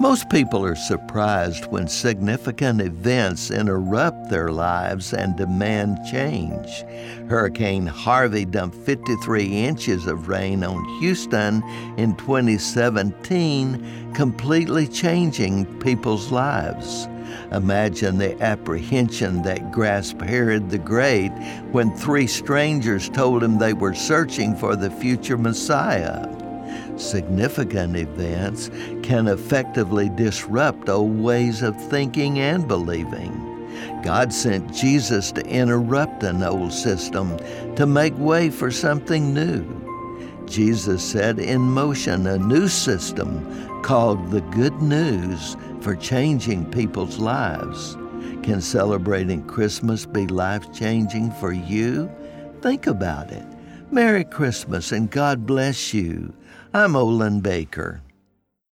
Most people are surprised when significant events interrupt their lives and demand change. Hurricane Harvey dumped 53 inches of rain on Houston in 2017, completely changing people's lives. Imagine the apprehension that grasped Herod the Great when three strangers told him they were searching for the future Messiah significant events can effectively disrupt old ways of thinking and believing. God sent Jesus to interrupt an old system to make way for something new. Jesus set in motion a new system called the Good News for changing people's lives. Can celebrating Christmas be life changing for you? Think about it. Merry Christmas and God bless you. I'm Olin Baker.